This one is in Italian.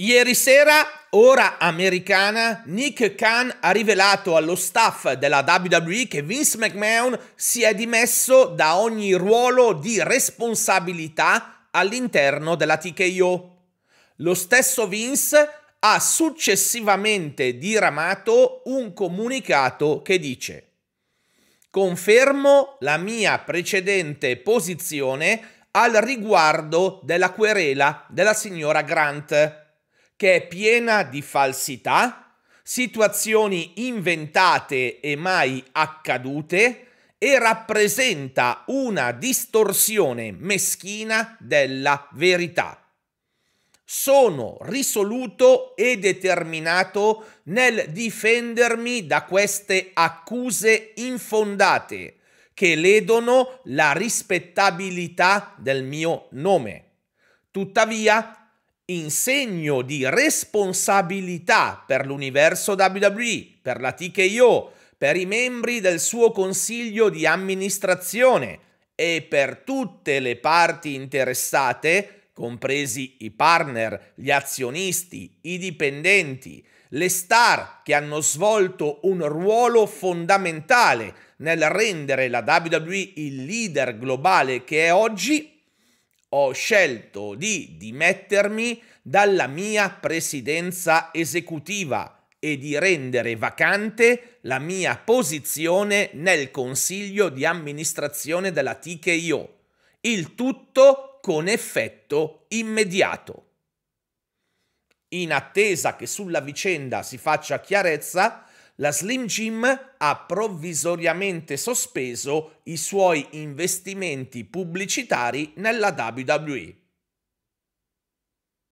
Ieri sera, ora americana, Nick Khan ha rivelato allo staff della WWE che Vince McMahon si è dimesso da ogni ruolo di responsabilità all'interno della TKO. Lo stesso Vince ha successivamente diramato un comunicato che dice Confermo la mia precedente posizione al riguardo della querela della signora Grant che è piena di falsità, situazioni inventate e mai accadute e rappresenta una distorsione meschina della verità. Sono risoluto e determinato nel difendermi da queste accuse infondate che ledono la rispettabilità del mio nome. Tuttavia, in segno di responsabilità per l'universo WWE, per la TKO, per i membri del suo consiglio di amministrazione e per tutte le parti interessate, compresi i partner, gli azionisti, i dipendenti, le star che hanno svolto un ruolo fondamentale nel rendere la WWE il leader globale che è oggi, ho scelto di dimettermi dalla mia presidenza esecutiva e di rendere vacante la mia posizione nel consiglio di amministrazione della TKO, il tutto con effetto immediato. In attesa che sulla vicenda si faccia chiarezza, la Slim Jim ha provvisoriamente sospeso i suoi investimenti pubblicitari nella WWE.